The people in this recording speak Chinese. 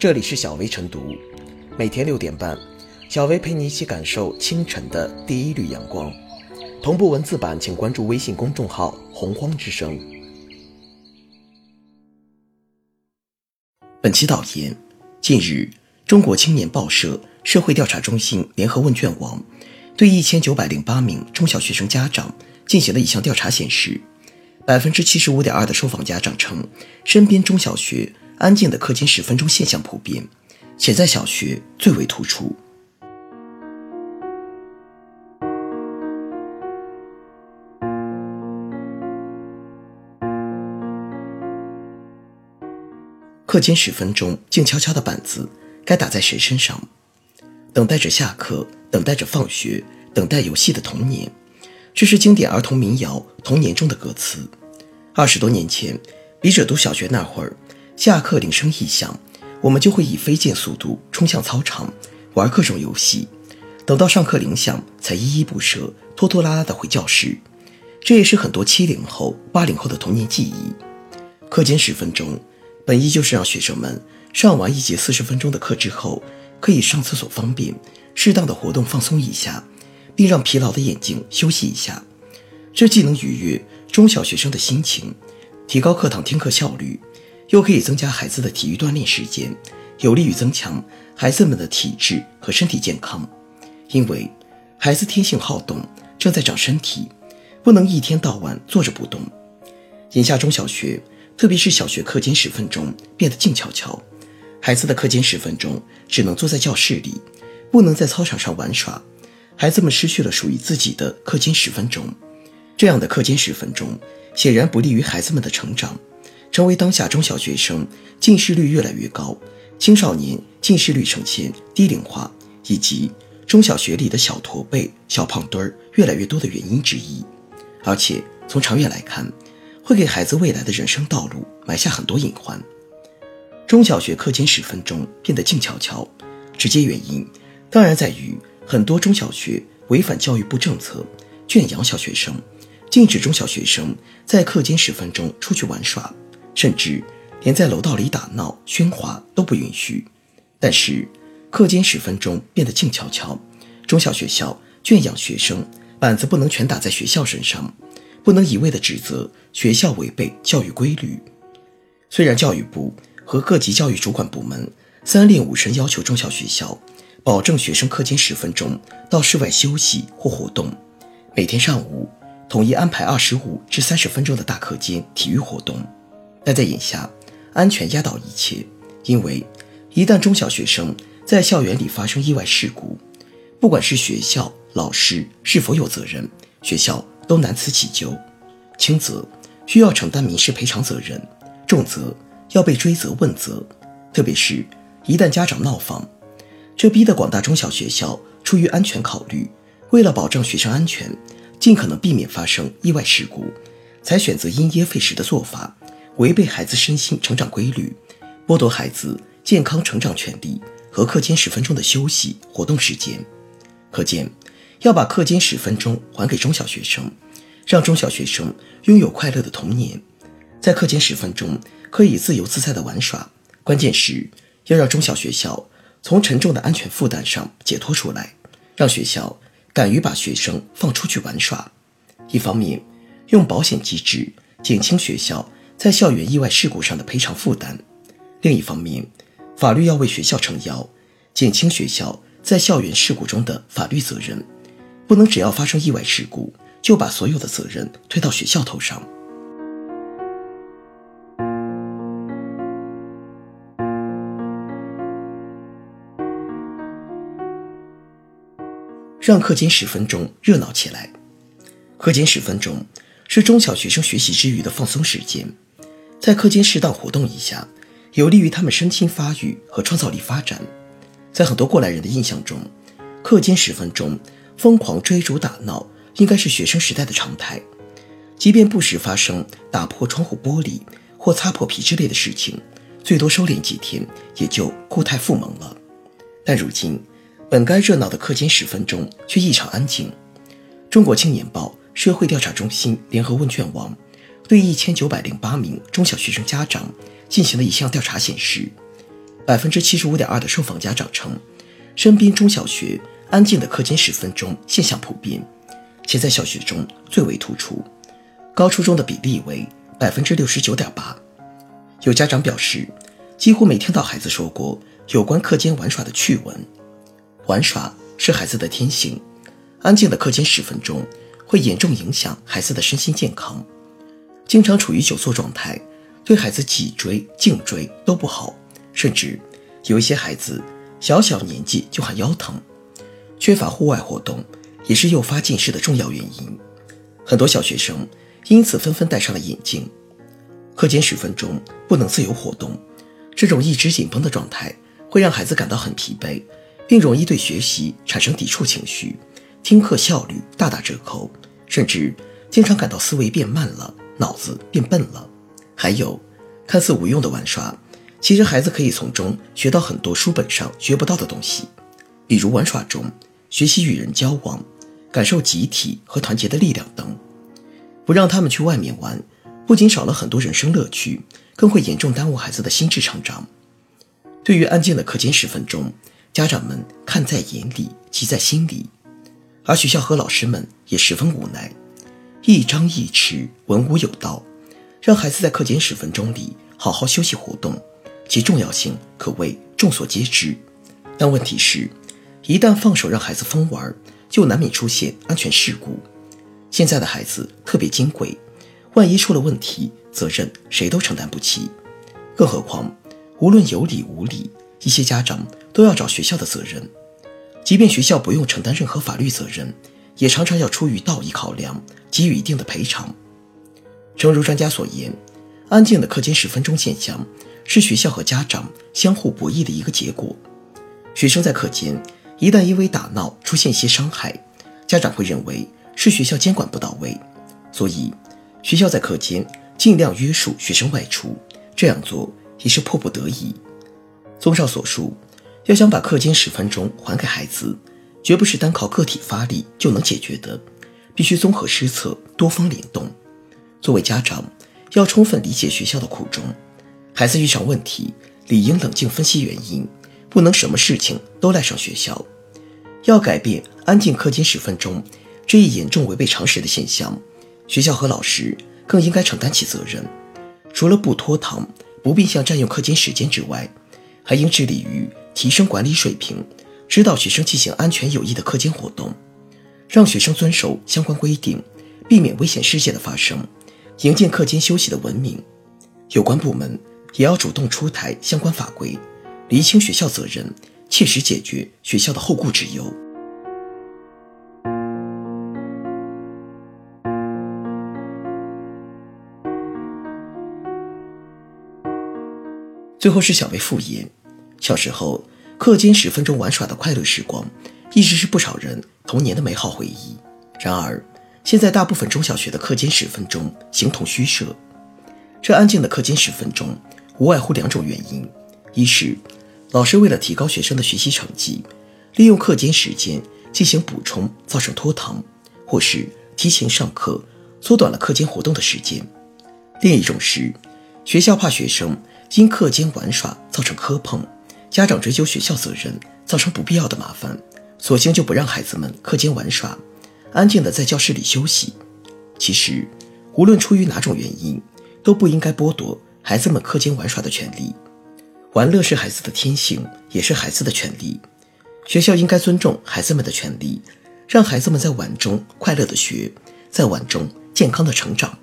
这里是小薇晨读，每天六点半，小薇陪你一起感受清晨的第一缕阳光。同步文字版，请关注微信公众号“洪荒之声”。本期导言：近日，中国青年报社社会调查中心联合问卷网对一千九百零八名中小学生家长进行了一项调查，显示，百分之七十五点二的受访家长称，身边中小学安静的课间十分钟现象普遍，且在小学最为突出。课间十分钟，静悄悄的板子该打在谁身上？等待着下课，等待着放学，等待游戏的童年，这是经典儿童民谣《童年》中的歌词。二十多年前，笔者读小学那会儿，下课铃声一响，我们就会以飞剑速度冲向操场，玩各种游戏，等到上课铃响才依依不舍、拖拖拉拉的回教室。这也是很多七零后、八零后的童年记忆。课间十分钟。本意就是让学生们上完一节四十分钟的课之后，可以上厕所方便，适当的活动放松一下，并让疲劳的眼睛休息一下。这既能愉悦中小学生的心情，提高课堂听课效率，又可以增加孩子的体育锻炼时间，有利于增强孩子们的体质和身体健康。因为孩子天性好动，正在长身体，不能一天到晚坐着不动。眼下中小学。特别是小学课间十分钟变得静悄悄，孩子的课间十分钟只能坐在教室里，不能在操场上玩耍，孩子们失去了属于自己的课间十分钟。这样的课间十分钟显然不利于孩子们的成长，成为当下中小学生近视率越来越高、青少年近视率呈现低龄化以及中小学里的小驼背、小胖墩儿越来越多的原因之一。而且从长远来看，会给孩子未来的人生道路埋下很多隐患。中小学课间十分钟变得静悄悄，直接原因当然在于很多中小学违反教育部政策，圈养小学生，禁止中小学生在课间十分钟出去玩耍，甚至连在楼道里打闹喧哗都不允许。但是课间十分钟变得静悄悄，中小学校圈养学生，板子不能全打在学校身上。不能一味的指责学校违背教育规律。虽然教育部和各级教育主管部门三令五申要求中小学校保证学生课间十分钟到室外休息或活动，每天上午统一安排二十五至三十分钟的大课间体育活动，但在眼下，安全压倒一切。因为一旦中小学生在校园里发生意外事故，不管是学校老师是否有责任，学校。都难辞其咎，轻则需要承担民事赔偿责任，重则要被追责问责。特别是，一旦家长闹放，这逼得广大中小学校出于安全考虑，为了保障学生安全，尽可能避免发生意外事故，才选择因噎废食的做法，违背孩子身心成长规律，剥夺孩子健康成长权利和课间十分钟的休息活动时间。可见。要把课间十分钟还给中小学生，让中小学生拥有快乐的童年，在课间十分钟可以自由自在的玩耍。关键是要让中小学校从沉重的安全负担上解脱出来，让学校敢于把学生放出去玩耍。一方面，用保险机制减轻学校在校园意外事故上的赔偿负担；另一方面，法律要为学校撑腰，减轻学校在校园事故中的法律责任。不能只要发生意外事故，就把所有的责任推到学校头上。让课间十分钟热闹起来。课间十分钟是中小学生学习之余的放松时间，在课间适当活动一下，有利于他们身心发育和创造力发展。在很多过来人的印象中，课间十分钟。疯狂追逐打闹应该是学生时代的常态，即便不时发生打破窗户玻璃或擦破皮之类的事情，最多收敛几天也就固态复萌了。但如今，本该热闹的课间十分钟却异常安静。中国青年报社会调查中心联合问卷网对一千九百零八名中小学生家长进行了一项调查，显示，百分之七十五点二的受访家长称，身边中小学安静的课间十分钟现象普遍，且在小学中最为突出，高初中的比例为百分之六十九点八。有家长表示，几乎没听到孩子说过有关课间玩耍的趣闻。玩耍是孩子的天性，安静的课间十分钟会严重影响孩子的身心健康。经常处于久坐状态，对孩子脊椎、颈椎都不好，甚至有一些孩子小小年纪就喊腰疼。缺乏户外活动也是诱发近视的重要原因，很多小学生因此纷纷戴上了眼镜。课间十分钟不能自由活动，这种一直紧绷的状态会让孩子感到很疲惫，并容易对学习产生抵触情绪，听课效率大打折扣，甚至经常感到思维变慢了，脑子变笨了。还有，看似无用的玩耍，其实孩子可以从中学到很多书本上学不到的东西，比如玩耍中学习与人交往，感受集体和团结的力量等。不让他们去外面玩。不仅少了很多人生乐趣，更会严重耽误孩子的心智成长。对于安静的课间十分钟，家长们看在眼里，急在心里，而学校和老师们也十分无奈。一张一弛，文武有道，让孩子在课间十分钟里好好休息活动，其重要性可谓众所皆知。但问题是，一旦放手让孩子疯玩，就难免出现安全事故。现在的孩子特别金贵。万一出了问题，责任谁都承担不起。更何况，无论有理无理，一些家长都要找学校的责任。即便学校不用承担任何法律责任，也常常要出于道义考量，给予一定的赔偿。诚如专家所言，安静的课间十分钟现象是学校和家长相互博弈的一个结果。学生在课间一旦因为打闹出现一些伤害，家长会认为是学校监管不到位，所以。学校在课间尽量约束学生外出，这样做也是迫不得已。综上所述，要想把课间十分钟还给孩子，绝不是单靠个体发力就能解决的，必须综合施策，多方联动。作为家长，要充分理解学校的苦衷。孩子遇上问题，理应冷静分析原因，不能什么事情都赖上学校。要改变安静课间十分钟这一严重违背常识的现象。学校和老师更应该承担起责任，除了不拖堂、不变相占用课间时间之外，还应致力于提升管理水平，指导学生进行安全有益的课间活动，让学生遵守相关规定，避免危险事件的发生，营建课间休息的文明。有关部门也要主动出台相关法规，厘清学校责任，切实解决学校的后顾之忧。最后是小薇复言，小时候课间十分钟玩耍的快乐时光，一直是不少人童年的美好回忆。然而，现在大部分中小学的课间十分钟形同虚设。这安静的课间十分钟，无外乎两种原因：一是老师为了提高学生的学习成绩，利用课间时间进行补充，造成拖堂；或是提前上课，缩短了课间活动的时间。另一种是学校怕学生。因课间玩耍造成磕碰，家长追究学校责任，造成不必要的麻烦，索性就不让孩子们课间玩耍，安静的在教室里休息。其实，无论出于哪种原因，都不应该剥夺孩子们课间玩耍的权利。玩乐是孩子的天性，也是孩子的权利。学校应该尊重孩子们的权利，让孩子们在玩中快乐的学，在玩中健康的成长。